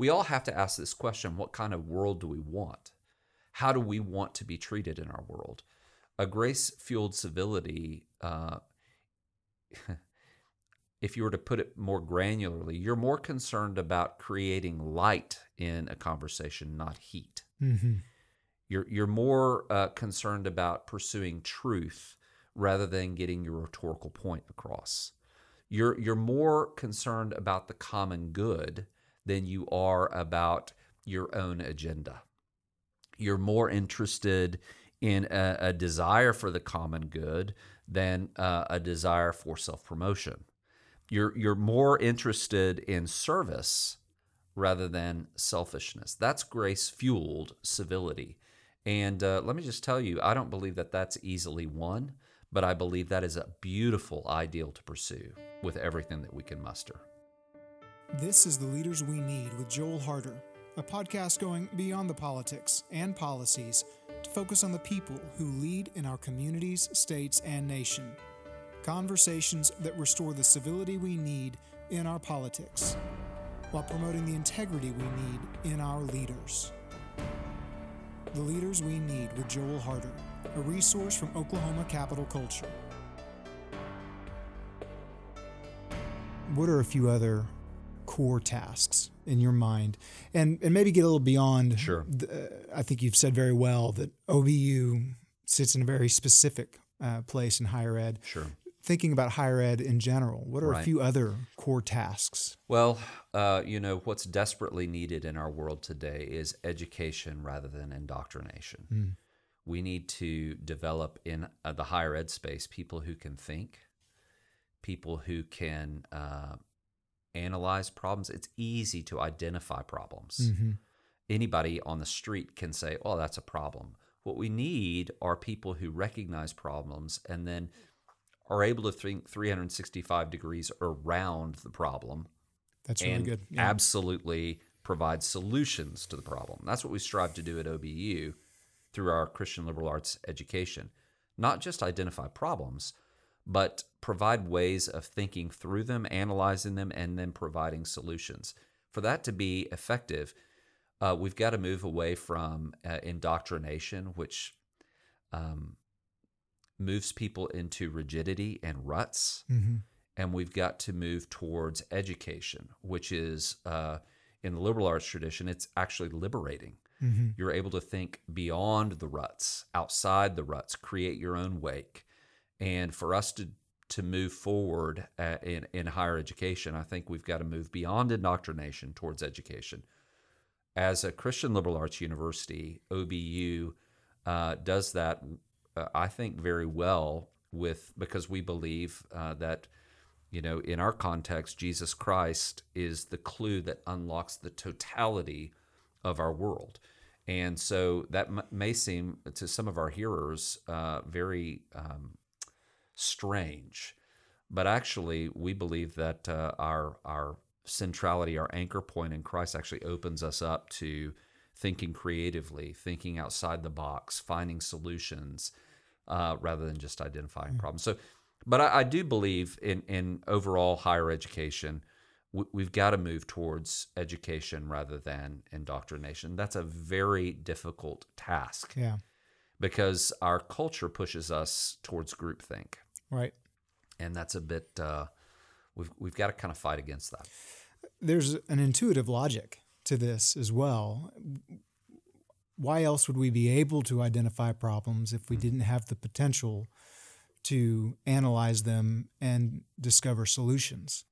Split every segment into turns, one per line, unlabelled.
we all have to ask this question what kind of world do we want? How do we want to be treated in our world? A grace fueled civility, uh, if you were to put it more granularly, you're more concerned about creating light in a conversation, not heat.
Mm-hmm.
You're, you're more uh, concerned about pursuing truth rather than getting your rhetorical point across. You're, you're more concerned about the common good than you are about your own agenda. You're more interested in a, a desire for the common good than uh, a desire for self promotion. You're, you're more interested in service rather than selfishness. That's grace fueled civility. And uh, let me just tell you, I don't believe that that's easily won, but I believe that is a beautiful ideal to pursue with everything that we can muster.
This is The Leaders We Need with Joel Harder, a podcast going beyond the politics and policies to focus on the people who lead in our communities, states, and nation. Conversations that restore the civility we need in our politics while promoting the integrity we need in our leaders. The Leaders We Need with Joel Harder, a resource from Oklahoma Capital Culture. What are a few other core tasks in your mind and and maybe get a little beyond
Sure.
the, i think you've said very well that obu sits in a very specific uh, place in higher ed
Sure.
thinking about higher ed in general what are a few other core tasks
Well, uh, you know, what's desperately needed in our world today is education rather than indoctrination. We need to develop in uh, the higher ed space people who can think, people who can uh, analyze problems. It's easy to identify problems. Mm-hmm. Anybody on the street can say, oh, that's a problem. What we need are people who recognize problems and then are able to think 365 degrees around the problem
that's really
and
good Yeah.
absolutely provide solutions to the problem. That's what we strive to do at OBU through our Christian liberal arts education. Not just identify problems, but provide ways of thinking through them, analyzing them, and then providing solutions. For that to be effective, uh, we've got to move away from uh, indoctrination, which um, moves people into rigidity and ruts
Mhm.
and we've got to move towards education, which is uh, in the liberal arts tradition, it's actually liberating.
Mhm.
You're able to think beyond the ruts, outside the ruts, create your own wake. And for us to to move forward uh, in in higher education, I think we've got to move beyond indoctrination towards education. As a Christian liberal arts university, OBU uh, does that, uh, I think, very well with because we believe uh, that you know, in our context, Jesus Christ is the clue that unlocks the totality of our world. And so that may seem to some of our hearers uh, very um, strange, but actually, we believe that uh, our our centrality, our anchor point in Christ, actually opens us up to thinking creatively, thinking outside the box, finding solutions, uh, rather than just identifying problems. So, but I, I do believe in in overall higher education, we, we've got to move towards education rather than indoctrination. That's a very difficult task
yeah
because our culture pushes us towards groupthink,
right
and that's a bit. Uh, we've we've got to kind of fight against that.
there's an intuitive logic to this as well. Why else would we be able to identify problems if we didn't have the potential to analyze them and discover solutions?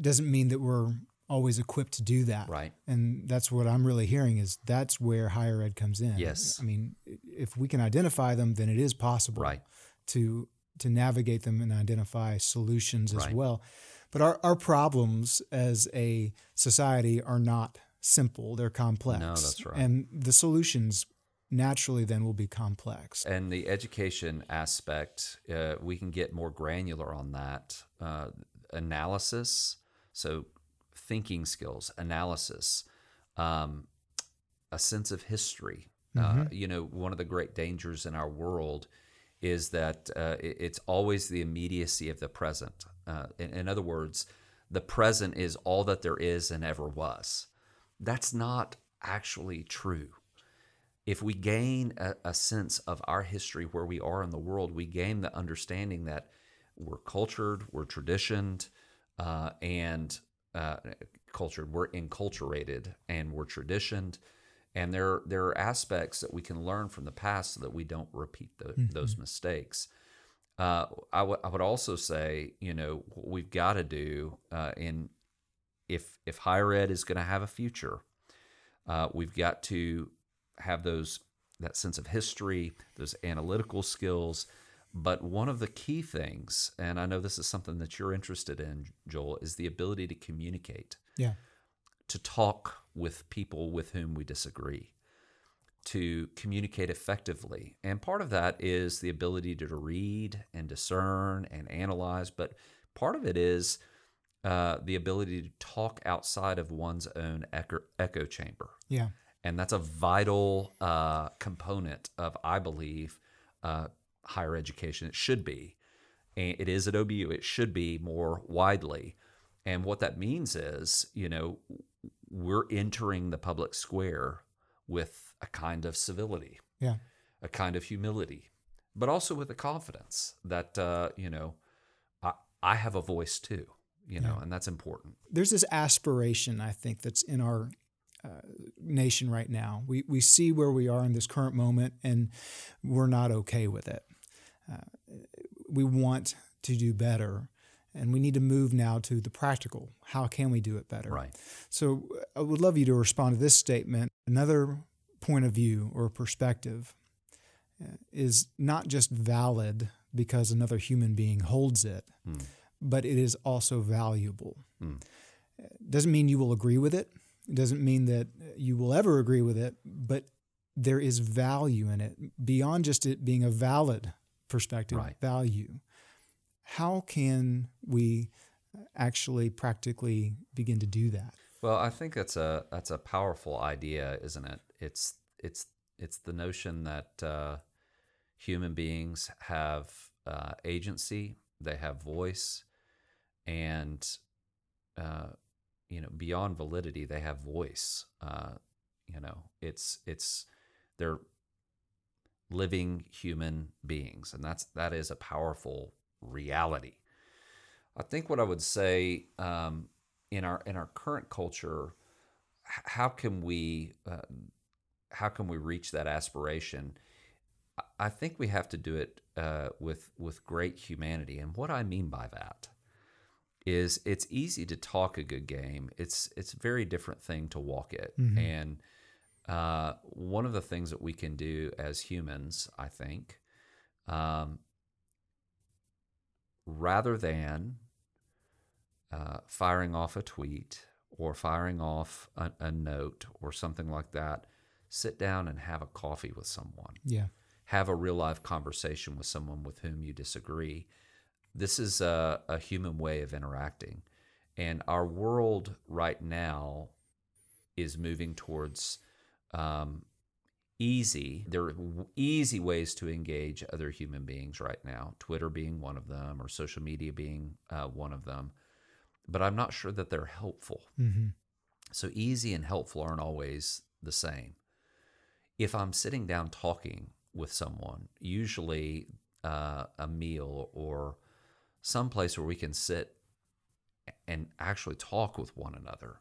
Doesn't mean that we're always equipped to do that.
Right.
And that's what I'm really hearing is that's where higher ed comes in.
Yes.
I mean, if we can identify them, then it is possible
Right.
To to navigate them and identify solutions as
Right.
well. But our, our problems as a society are not simple, they're complex.
No, that's right.
And the solutions naturally then will be complex.
And the education aspect, uh, we can get more granular on that. Uh, analysis, so thinking skills, analysis, um, a sense of history. Uh, you know, one of the great dangers in our world is that uh, it's always the immediacy of the present. Uh, in, in other words, the present is all that there is and ever was. That's not actually true. If we gain a, a sense of our history, where we are in the world, we gain the understanding that we're cultured, we're traditioned, uh, and uh, cultured, we're enculturated, and we're traditioned. And there, there are aspects that we can learn from the past so that we don't repeat the, mm-hmm. those mistakes. Uh, I, w- I would also say, you know, what we've got to do uh, in if if higher ed is going to have a future, uh, we've got to have those that sense of history, those analytical skills. But one of the key things, and I know this is something that you're interested in, Joel, is the ability to communicate.
Yeah.
To talk with people with whom we disagree to communicate effectively. And part of that is the ability to read and discern and analyze, but part of it is uh, the ability to talk outside of one's own echo, echo chamber.
Yeah.
And that's a vital uh, component of, I believe, uh, higher education. It should be. And it is at OBU. It should be more widely. And what that means is, you know, we're entering the public square with a kind of civility,
yeah,
a kind of humility, but also with a confidence that uh, you know I, I have a voice too, you know, yeah. and that's important.
There's this aspiration I think that's in our uh, nation right now. We we see where we are in this current moment, and we're not okay with it. Uh, we want to do better, and we need to move now to the practical. How can we do it better?
Right.
So I would love you to respond to this statement. Another point of view or perspective uh, is not just valid because another human being holds it, mm. but it is also valuable. Mm. Doesn't mean you will agree with it. It doesn't mean that you will ever agree with it, but there is value in it beyond just it being a valid perspective,
right.
value. How can we actually practically begin to do that?
Well, I think that's a that's a powerful idea, isn't it? It's it's it's the notion that uh, human beings have uh, agency, they have voice, and uh, you know beyond validity, they have voice. Uh, you know, it's it's they're living human beings, and that's that is a powerful reality. I think what I would say um, in our in our current culture, how can we uh, how can we reach that aspiration? I think we have to do it uh, with with great humanity, and what I mean by that is it's easy to talk a good game. It's it's a very different thing to walk it, mm-hmm. and uh, one of the things that we can do as humans, I think, um, rather than uh, firing off a tweet or firing off a, a, note or something like that, sit down and have a coffee with someone.
Yeah.
Have a real life conversation with someone with whom you disagree. This is a, a human way of interacting. And our world right now is moving towards um, easy. There are easy ways to engage other human beings right now, Twitter being one of them, or social media being uh, one of them but I'm not sure that they're helpful.
Mm-hmm.
So easy and helpful aren't always the same. If I'm sitting down talking with someone, usually uh, a meal or some place where we can sit and actually talk with one another,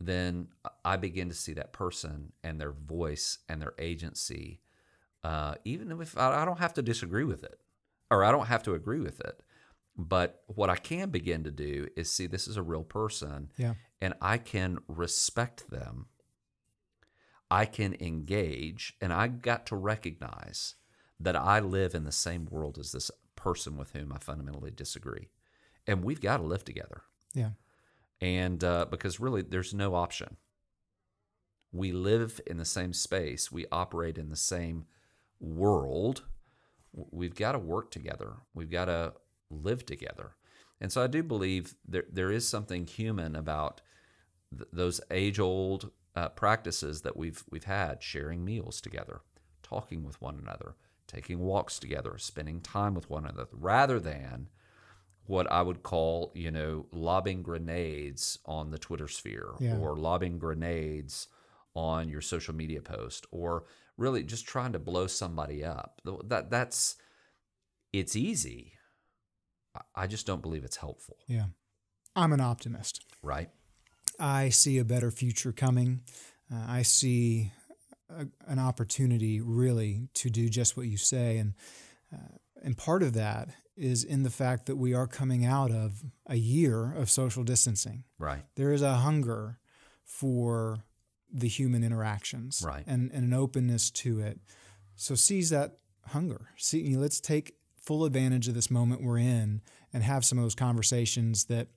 then I begin to see that person and their voice and their agency, uh, even if I don't have to disagree with it or I don't have to agree with it. But what I can begin to do is see this is a real person
yeah.
and I can respect them. I can engage and I got to recognize that I live in the same world as this person with whom I fundamentally disagree. And we've got to live together.
Yeah.
And uh, because really there's no option. We live in the same space, we operate in the same world. We've got to work together. We've got to live together. And so I do believe there, there is something human about th- those age old uh, practices that we've, we've had sharing meals together, talking with one another, taking walks together, spending time with one another, rather than what I would call, you know, lobbing grenades on the Twitter sphere
Yeah.
or lobbing grenades on your social media post or really just trying to blow somebody up. That that's it's easy. I- just don't believe it's helpful,
Yeah. I'm an optimist.
right?
I see a better future coming. Uh, I see a, an opportunity really to do just what you say, and uh, and part of that is in the fact that we are coming out of a year of social distancing.
Right.
There is a hunger for the human interactions,
Right.
and, and an openness to it. So seize that hunger. See, you know, let's take full advantage of this moment we're in and have some of those conversations that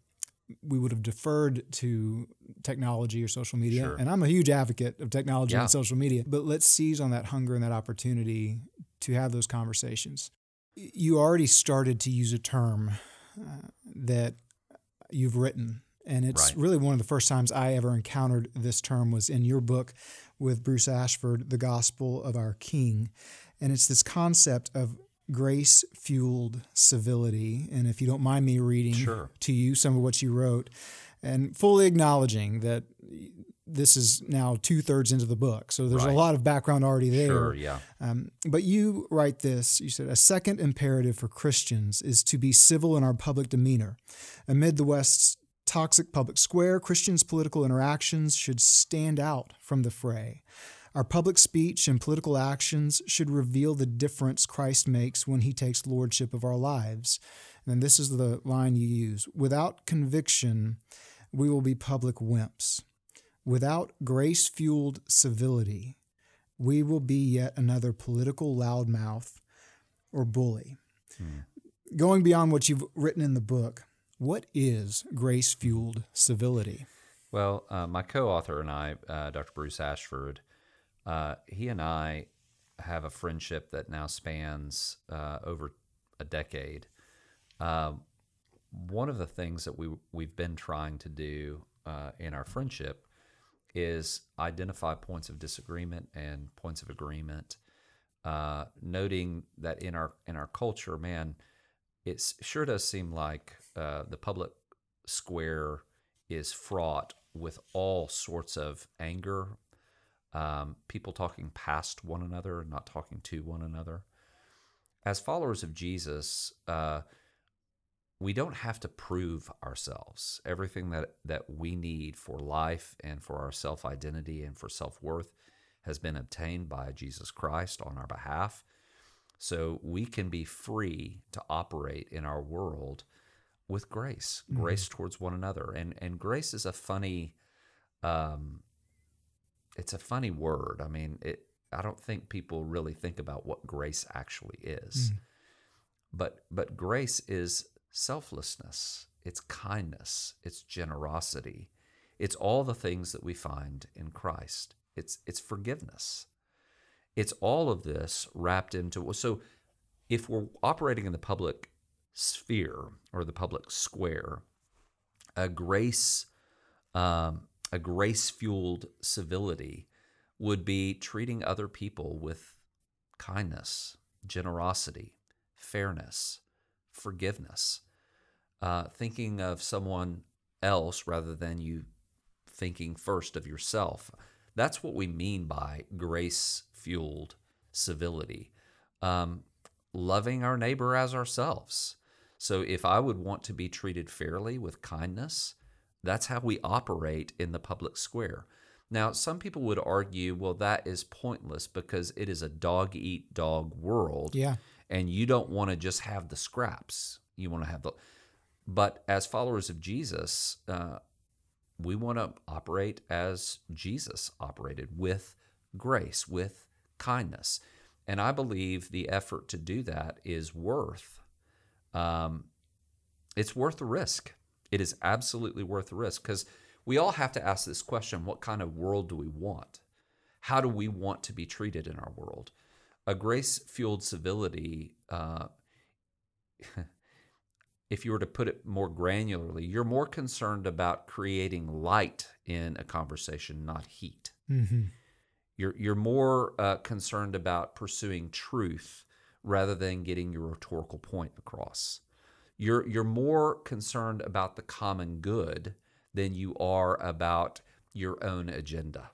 we would have deferred to technology or social media.
Sure.
And I'm a huge advocate of technology
Yeah.
and social media, but let's seize on that hunger and that opportunity to have those conversations. You already started to use a term uh, that you've written, and it's
Right.
really one of the first times I ever encountered this term was in your book with Bruce Ashford, The Gospel of Our King. And it's this concept of grace fueled civility. And if you don't mind me reading
Sure.
to you some of what you wrote, and fully acknowledging that this is now two thirds into the book. So there's
Right.
a lot of background already there.
Sure, yeah.
Um, but you write this you said, a second imperative for Christians is to be civil in our public demeanor. Amid the West's toxic public square, Christians' political interactions should stand out from the fray. Our public speech and political actions should reveal the difference Christ makes when he takes lordship of our lives. And this is the line you use without conviction, we will be public wimps. Without grace fueled civility, we will be yet another political loudmouth or bully. Going beyond what you've written in the book, what is grace fueled civility?
Well, uh, my co-author and I, uh, Dr. Bruce Ashford, uh, he and I have a friendship that now spans uh, over a decade. Um, one of the things that we we've been trying to do uh, in our friendship is identify points of disagreement and points of agreement, uh, noting that in our in our culture, man, it sure does seem like uh, the public square is fraught with all sorts of anger, um, people talking past one another, not talking to one another. As followers of Jesus, uh, we don't have to prove ourselves. Everything that, that we need for life and for our self identity and for self worth has been obtained by Jesus Christ on our behalf. So we can be free to operate in our world with grace, grace towards one another. And and grace is a funny um it's a funny word. I mean, it I don't think people really think about what grace actually is. But but grace is selflessness, it's kindness, it's generosity. It's all the things that we find in Christ. It's it's forgiveness. It's all of this wrapped into so if we're operating in the public sphere or the public square, a grace, um, a grace fueled civility would be treating other people with kindness, generosity, fairness, forgiveness, uh, thinking of someone else rather than you thinking first of yourself. That's what we mean by grace fueled civility. Um, loving our neighbor as ourselves. So if I would want to be treated fairly with kindness, that's how we operate in the public square. Now, some people would argue, well, that is pointless because it is a dog eat dog world.
Yeah.
And you don't want to just have the scraps. You want to have the. But as followers of Jesus, uh, we want to operate as Jesus operated with grace, with kindness. And I believe the effort to do that is worth um, it's worth the risk. It is absolutely worth the risk because we all have to ask this question what kind of world do we want? How do we want to be treated in our world? A grace fueled civility, uh, if you were to put it more granularly, you're more concerned about creating light in a conversation, not heat.
Mm-hmm.
You're, you're more uh, concerned about pursuing truth rather than getting your rhetorical point across. You're you're more concerned about the common good than you are about your own agenda.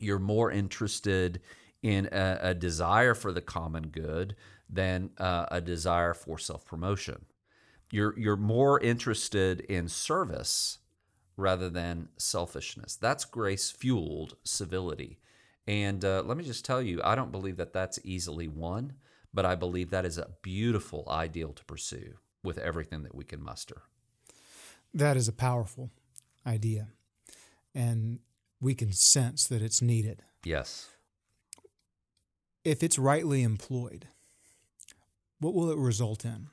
You're more interested in a, a desire for the common good than uh, a desire for self promotion. You're you're more interested in service rather than selfishness. That's grace fueled civility. And uh, let me just tell you, I don't believe that that's easily won, but I believe that is a beautiful ideal to pursue with everything that we can muster.
That is a powerful idea. And we can sense that it's needed.
Yes.
If it's rightly employed, what will it result in?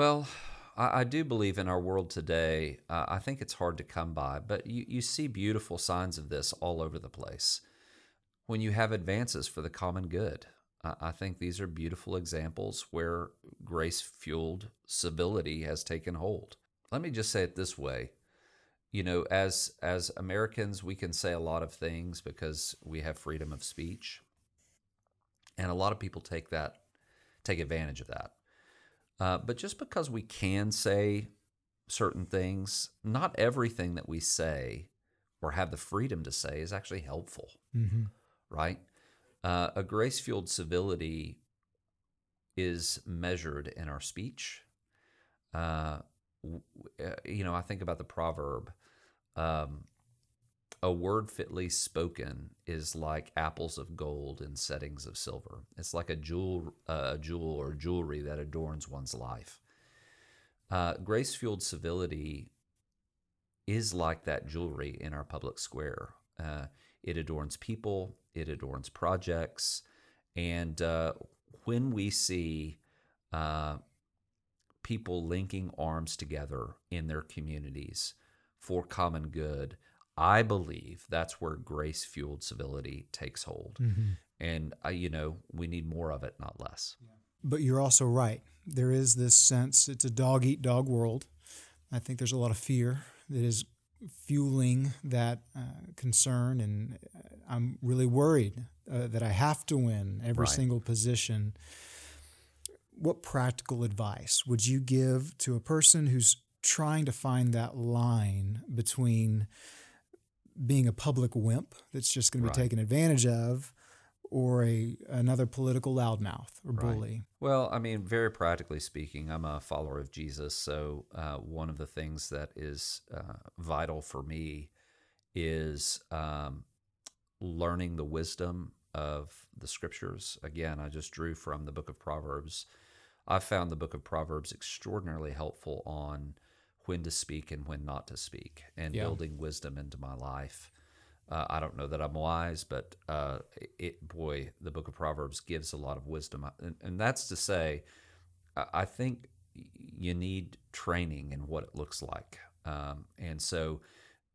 Well, I, I do believe in our world today, uh, I think it's hard to come by, but you, you see beautiful signs of this all over the place. When you have advances for the common good, uh, I think these are beautiful examples where grace fueled civility has taken hold. Let me just say it this way. You know, as as Americans, we can say a lot of things because we have freedom of speech. And a lot of people take that take advantage of that. Uh, but just because we can say certain things, not everything that we say or have the freedom to say is actually helpful, mm-hmm. right? Uh, a grace fueled civility is measured in our speech. Uh, uh, you know, I think about the proverb um, a word fitly spoken is like apples of gold in settings of silver. It's like a jewel, uh, a jewel or jewelry that adorns one's life. Uh, grace fueled civility is like that jewelry in our public square. Uh, it adorns people, it adorns projects, and uh, when we see uh, people linking arms together in their communities for common good, I believe that's where grace fueled civility takes hold. Mm-hmm. And, I, you know, we need more of it, not less.
But you're also right. There is this sense it's a dog eat dog world. I think there's a lot of fear that is fueling that uh, concern. And uh, I'm really worried uh, that I have to win every right. single position. What practical advice would you give to a person who's trying to find that line between being a public wimp that's just going to be right. taken advantage of or a another political loudmouth or right. bully.
Well, I mean, very practically speaking, I'm a follower of Jesus. So uh, one of the things that is uh, vital for me is um, learning the wisdom of the scriptures. Again, I just drew from the book of Proverbs. I found the book of Proverbs extraordinarily helpful on when to speak and when not to speak, and yeah. building wisdom into my life. Uh, I don't know that I'm wise, but uh, it, boy, the book of Proverbs gives a lot of wisdom, and, and that's to say, I think you need training in what it looks like, um, and so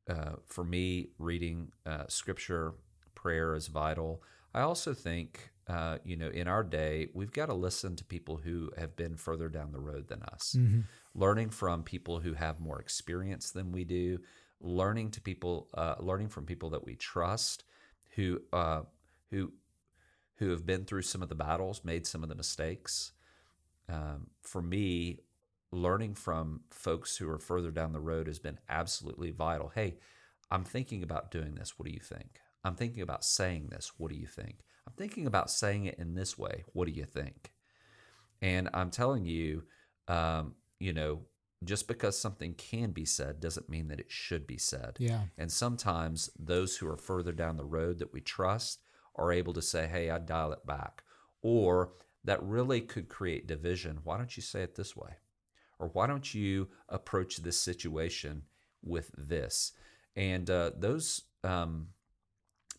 uh, for me, reading uh, scripture, prayer is vital. I also think uh, you know, in our day, we've got to listen to people who have been further down the road than us, mm-hmm. Learning from people who have more experience than we do, learning to people, uh, learning from people that we trust, who uh, who who have been through some of the battles, made some of the mistakes. Um, for me, learning from folks who are further down the road has been absolutely vital. Hey, I'm thinking about doing this. What do you think? I'm thinking about saying this. What do you think? I'm thinking about saying it in this way. What do you think? And I'm telling you, um, you know, just because something can be said doesn't mean that it should be said.
Yeah.
And sometimes those who are further down the road that we trust are able to say, hey, I dial it back. Or that really could create division. Why don't you say it this way? Or why don't you approach this situation with this? And uh, those um,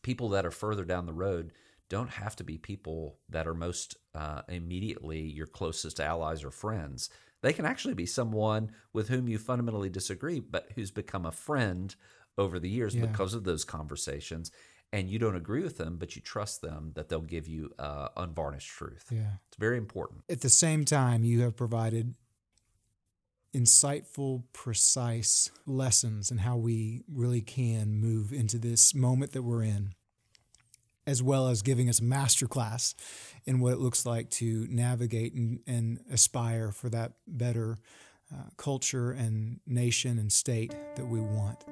people that are further down the road don't have to be people that are most uh, immediately your closest allies or friends. They can actually be someone with whom you fundamentally disagree, but who's become a friend over the years yeah. because of those conversations. And you don't agree with them, but you trust them that they'll give you uh, unvarnished truth.
Yeah.
It's very important.
At the same time, you have provided insightful, precise lessons in how we really can move into this moment that we're in as well as giving us a masterclass in what it looks like to navigate and, and aspire for that better uh, culture and nation and state that we want.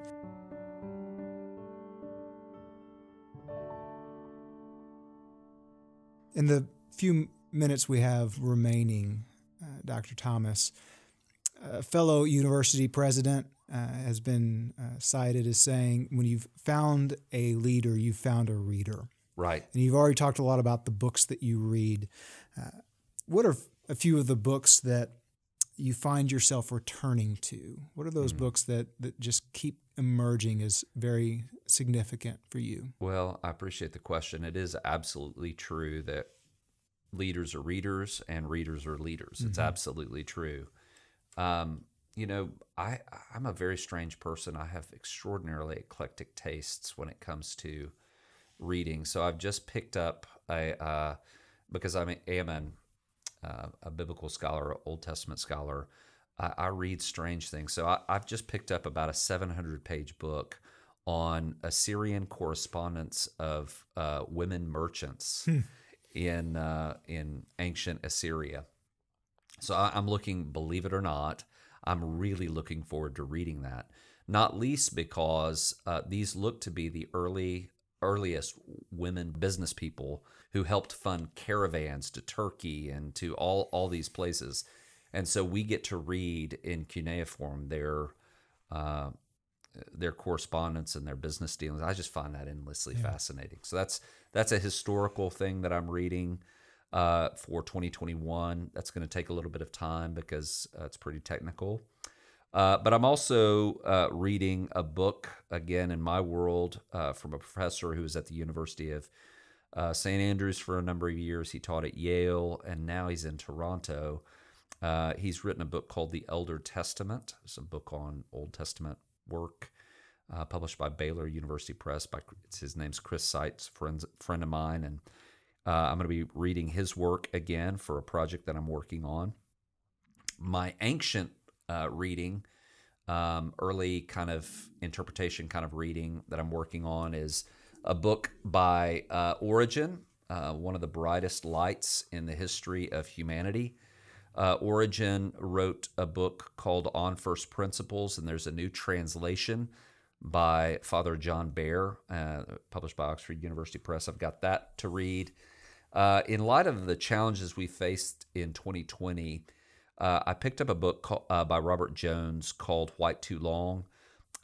In the few minutes we have remaining, uh, Dr. Thomas, a fellow university president uh, has been uh, cited as saying, when you've found a leader, you've found a reader.
Right.
And you've already talked a lot about the books that you read. Uh, what are a few of the books that you find yourself returning to? What are those mm. books that, that just keep emerging as very significant for you?
Well, I appreciate the question. It is absolutely true that leaders are readers and readers are leaders. Mm-hmm. It's absolutely true. Um, you know, I I'm a very strange person. I have extraordinarily eclectic tastes when it comes to reading. So I've just picked up a uh, because I am an, uh, a biblical scholar, Old Testament scholar. I, I read strange things. So I, have just picked up about a 700 page book on Assyrian correspondence of uh, women merchants. Hmm in uh, in ancient Assyria. So I, I'm looking, believe it or not, I'm really looking forward to reading that. Not least because uh, these look to be the early earliest women business people who helped fund caravans to Turkey and to all all these places. And so we get to read in cuneiform their uh, their correspondence and their business dealings. I just find that endlessly yeah. fascinating. So that's that's a historical thing that I'm reading uh, for 2021. That's going to take a little bit of time because uh, it's pretty technical. Uh, but I'm also uh, reading a book again in my world uh, from a professor who was at the University of uh, St. Andrews for a number of years. He taught at Yale, and now he's in Toronto. he's written a book called The Elder Testament. It's a book on Old Testament work uh, published by Baylor University Press. By his name's Chris Seitz, friend friend of mine, and uh, I'm going to be reading his work again for a project that I'm working on. My ancient uh, reading, um, early kind of interpretation, kind of reading that I'm working on is a book by uh, Origen, uh, one of the brightest lights in the history of humanity. Uh, Origen wrote a book called On First Principles, and there's a new translation by Father John Behr, uh, published by Oxford University Press. I've got that to read. Uh, in light of the challenges we faced in 2020, uh, I picked up a book uh, by Robert Jones called White Too Long.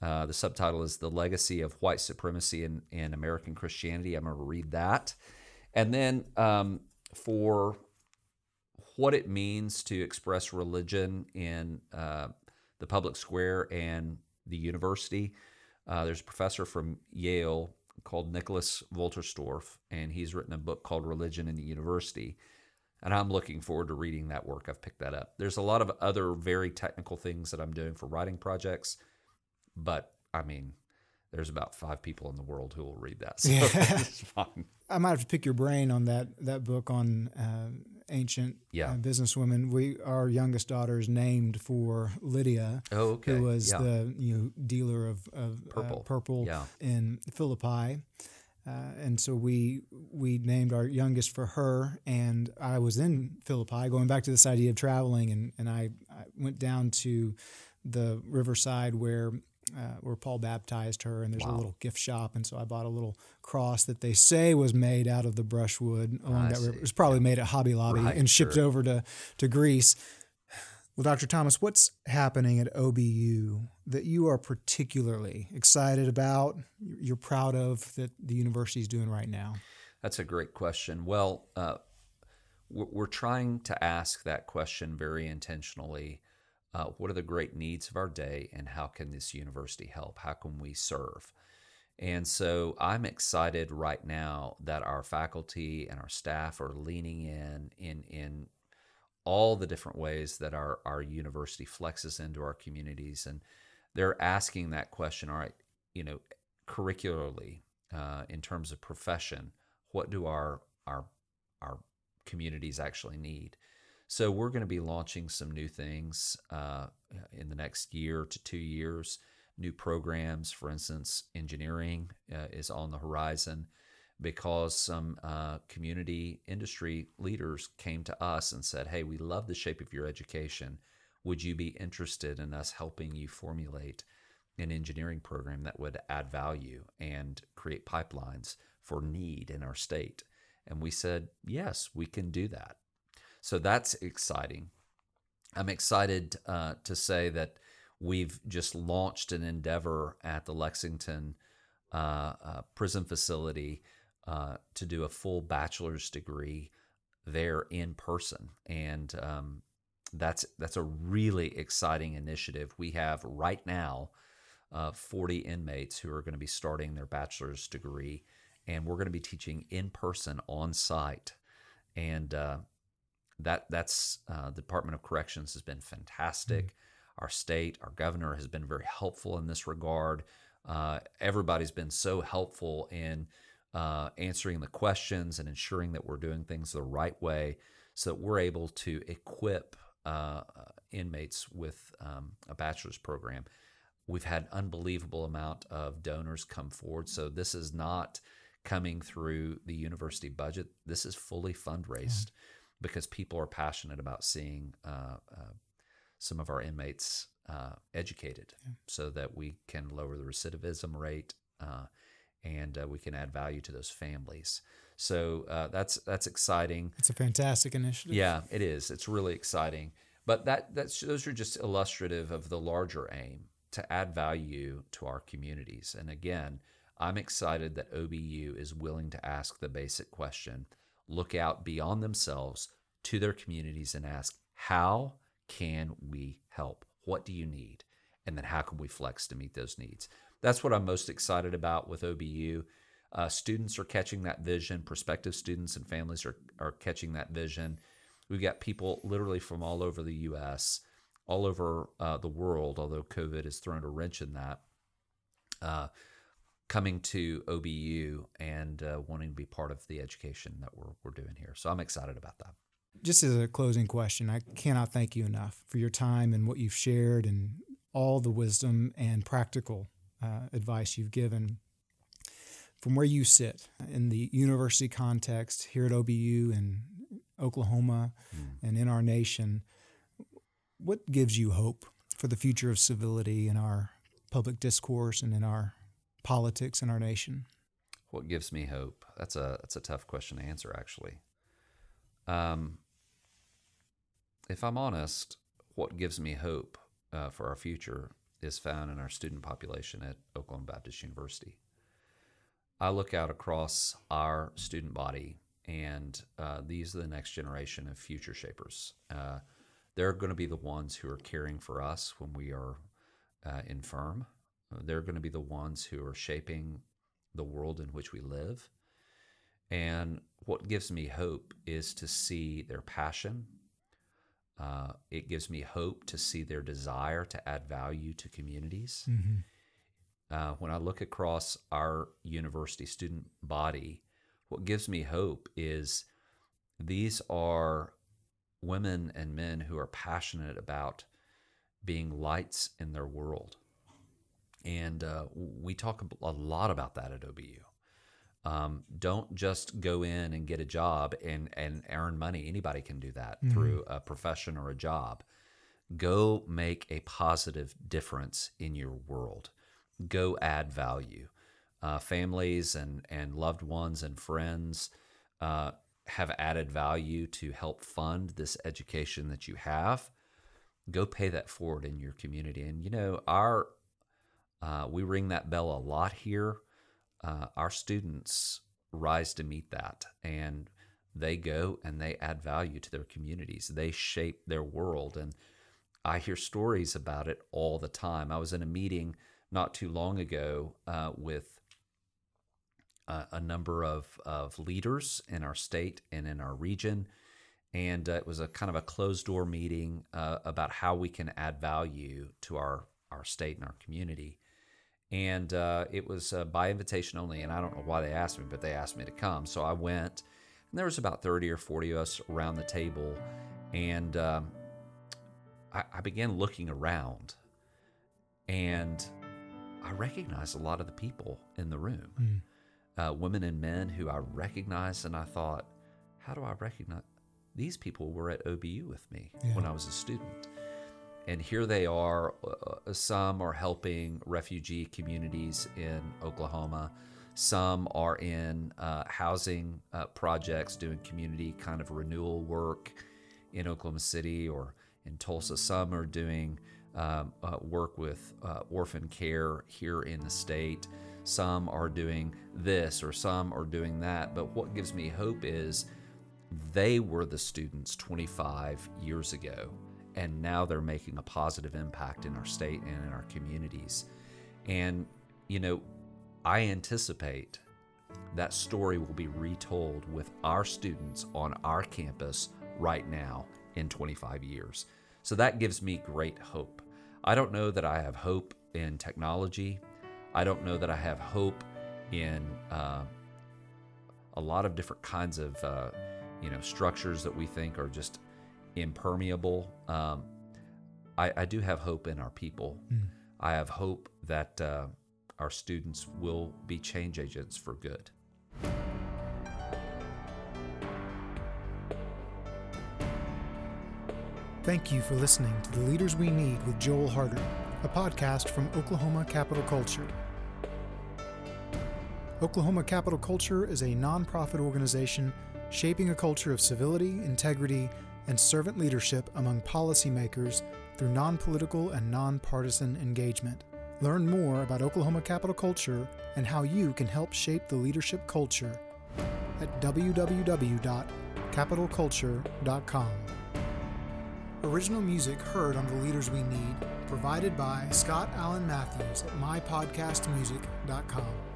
Uh, the subtitle is The Legacy of White Supremacy in, in American Christianity. I'm going to read that. And then um, for what it means to express religion in uh, the public square and the university, uh, there's a professor from Yale called Nicholas Wolterstorff, and he's written a book called Religion in the University. And I'm looking forward to reading that work. I've picked that up. There's a lot of other very technical things that I'm doing for writing projects, but I mean, there's about five people in the world who will read that. So
yeah. I might have to pick your brain on that that book on uh, ancient yeah. uh, businesswomen. We our youngest daughter is named for Lydia,
oh, okay.
who was yeah. the you know dealer of, of uh, purple, uh, purple yeah. in Philippi. Uh, and so we we named our youngest for her, and I was in Philippi, going back to this idea of traveling, and and I, I went down to the riverside where uh, where Paul baptized her, and there's wow. a little gift shop, and so I bought a little cross that they say was made out of the brushwood along I that see. river. It was probably yeah. made at Hobby Lobby right, and shipped sure. over to to Greece. Well, Dr. Thomas, what's happening at OBU that you are particularly excited about? You're proud of that the university is doing right now.
That's a great question. Well, uh, we're trying to ask that question very intentionally uh, what are the great needs of our day and how can this university help? How can we serve? And so I'm excited right now that our faculty and our staff are leaning in in in all the different ways that our, our university flexes into our communities. And they're asking that question, all right, you know, curricularly, uh, in terms of profession, what do our our our communities actually need? So we're going to be launching some new things uh, in the next year to two years. New programs, for instance, engineering uh, is on the horizon. Because some uh, community industry leaders came to us and said, Hey, we love the shape of your education. Would you be interested in us helping you formulate an engineering program that would add value and create pipelines for need in our state? And we said, Yes, we can do that. So that's exciting. I'm excited uh, to say that we've just launched an endeavor at the Lexington uh, uh, prison facility uh, to do a full bachelor's degree there in person, and um, that's that's a really exciting initiative. We have right now uh, 40 inmates who are going to be starting their bachelor's degree, and we're going to be teaching in person on site, and uh, that that's uh, the Department of Corrections has been fantastic. Mm-hmm. Our state, our governor has been very helpful in this regard. Uh, everybody's been so helpful in uh, answering the questions and ensuring that we're doing things the right way so that we're able to equip uh, inmates with um, a bachelor's program. We've had unbelievable amount of donors come forward. So this is not coming through the university budget. This is fully fundraised yeah. because people are passionate about seeing uh, uh, some of our inmates uh, educated yeah. so that we can lower the recidivism rate uh, and uh, we can add value to those families. So uh, that's that's exciting.
It's a fantastic initiative.
Yeah, it is. It's really exciting. But that that's those are just illustrative of the larger aim to add value to our communities. And again, I'm excited that OBU is willing to ask the basic question, look out beyond themselves to their communities and ask, how can we help? What do you need? And then how can we flex to meet those needs? That's what I'm most excited about with OBU. Uh, students are catching that vision, prospective students and families are, are catching that vision. We've got people literally from all over the US, all over uh, the world, although COVID has thrown a wrench in that, uh, coming to OBU and uh, wanting to be part of the education that we're, we're doing here. So I'm excited about that.
Just as a closing question, I cannot thank you enough for your time and what you've shared and all the wisdom and practical uh, advice you've given. From where you sit in the university context here at OBU in Oklahoma mm. and in our nation, what gives you hope for the future of civility in our public discourse and in our politics in our nation?
What gives me hope? That's a that's a tough question to answer, actually. Um, if I'm honest, what gives me hope uh, for our future is found in our student population at Oklahoma Baptist University. I look out across our student body, and uh, these are the next generation of future shapers. Uh, they're going to be the ones who are caring for us when we are uh, infirm. They're going to be the ones who are shaping the world in which we live. And what gives me hope is to see their passion uh, it gives me hope to see their desire to add value to communities. Mm-hmm. Uh, when I look across our university student body, what gives me hope is these are women and men who are passionate about being lights in their world. And uh, we talk a lot about that at OBU. Um, don't just go in and get a job and, and earn money. Anybody can do that mm-hmm. through a profession or a job. Go make a positive difference in your world. Go add value. Uh, families and, and loved ones and friends uh, have added value to help fund this education that you have. Go pay that forward in your community. And you know, our uh, we ring that bell a lot here uh, our students rise to meet that and they go and they add value to their communities. They shape their world. And I hear stories about it all the time. I was in a meeting not too long ago uh, with uh, a number of, of leaders in our state and in our region. And uh, it was a kind of a closed door meeting uh, about how we can add value to our, our state and our community and uh, it was uh, by invitation only. And I don't know why they asked me, but they asked me to come, so I went. And there was about thirty or forty of us around the table, and um, I, I, began looking around, and I recognized a lot of the people in the room. Mm. uh, women and men who I recognized, and I thought, how do I recognize these people were at OBU with me
Yeah.
when I was a student? And here they are. Uh, some are helping refugee communities in Oklahoma. Some are in uh, housing uh, projects, doing community kind of renewal work in Oklahoma City or in Tulsa. Some are doing um, uh, work with uh, orphan care here in the state. Some are doing this or some are doing that. But what gives me hope is they were the students 25 years ago, and now they're making a positive impact in our state and in our communities. And, you know, I anticipate that story will be retold with our students on our campus right now in 25 years. So that gives me great hope. I don't know that I have hope in technology. I don't know that I have hope in uh, a lot of different kinds of uh, you know structures that we think are just impermeable. Um, I, I do have hope in our people. I have hope that uh, our students will be change agents for good.
Thank you for listening to The Leaders We Need with Joel Harder, a podcast from Oklahoma Capital Culture. Oklahoma Capital Culture is a nonprofit organization shaping a culture of civility, integrity, and servant leadership among policymakers through non political and non-partisan engagement. Learn more about Oklahoma Capital Culture and how you can help shape the leadership culture at www.capitalculture.com. Original music heard on The Leaders We Need, provided by Scott Allen Matthews at mypodcastmusic.com.